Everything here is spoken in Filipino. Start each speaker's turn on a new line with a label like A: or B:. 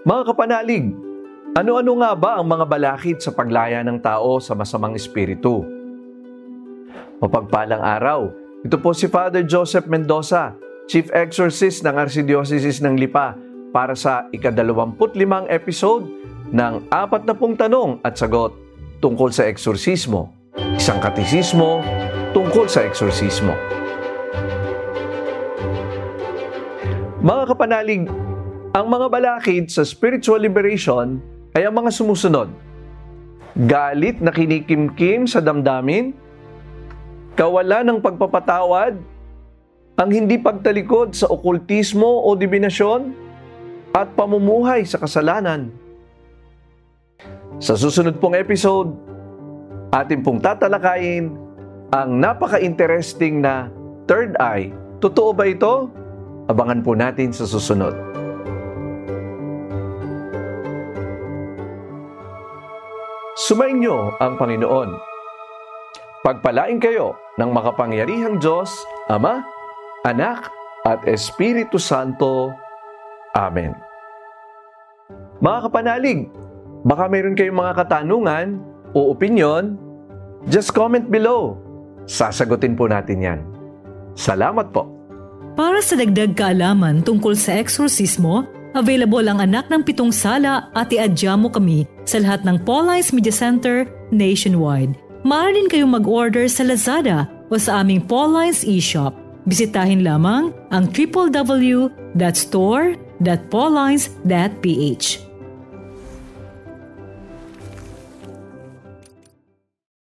A: Mga kapanalig, ano-ano nga ba ang mga balakid sa paglaya ng tao sa masamang espiritu? Mapagpalang araw, ito po si Father Joseph Mendoza, Chief Exorcist ng Archdiocese ng Lipa para sa ikadalawamput limang episode ng apat na pong tanong at sagot tungkol sa eksorsismo, isang katisismo tungkol sa eksorsismo. Mga kapanalig, ang mga balakid sa spiritual liberation ay ang mga sumusunod. Galit na kinikimkim sa damdamin, kawalan ng pagpapatawad, ang hindi pagtalikod sa okultismo o divinasyon, at pamumuhay sa kasalanan. Sa susunod pong episode, atin pong tatalakayin ang napaka-interesting na third eye. Totoo ba ito? Abangan po natin sa susunod. Sumainyo ang Panginoon. Pagpalain kayo ng makapangyarihang Diyos, Ama, Anak, at Espiritu Santo. Amen. Mga kapanalig, baka mayroon kayong mga katanungan o opinion, just comment below. Sasagutin po natin yan. Salamat po.
B: Para sa dagdag kaalaman tungkol sa eksorsismo, available ang anak ng pitong sala at iadya mo kami sa lahat ng Pauline's Media Center nationwide. Maaari kayong mag-order sa Lazada o sa aming Pauline's e-shop. Bisitahin lamang ang www.store.paulines.ph.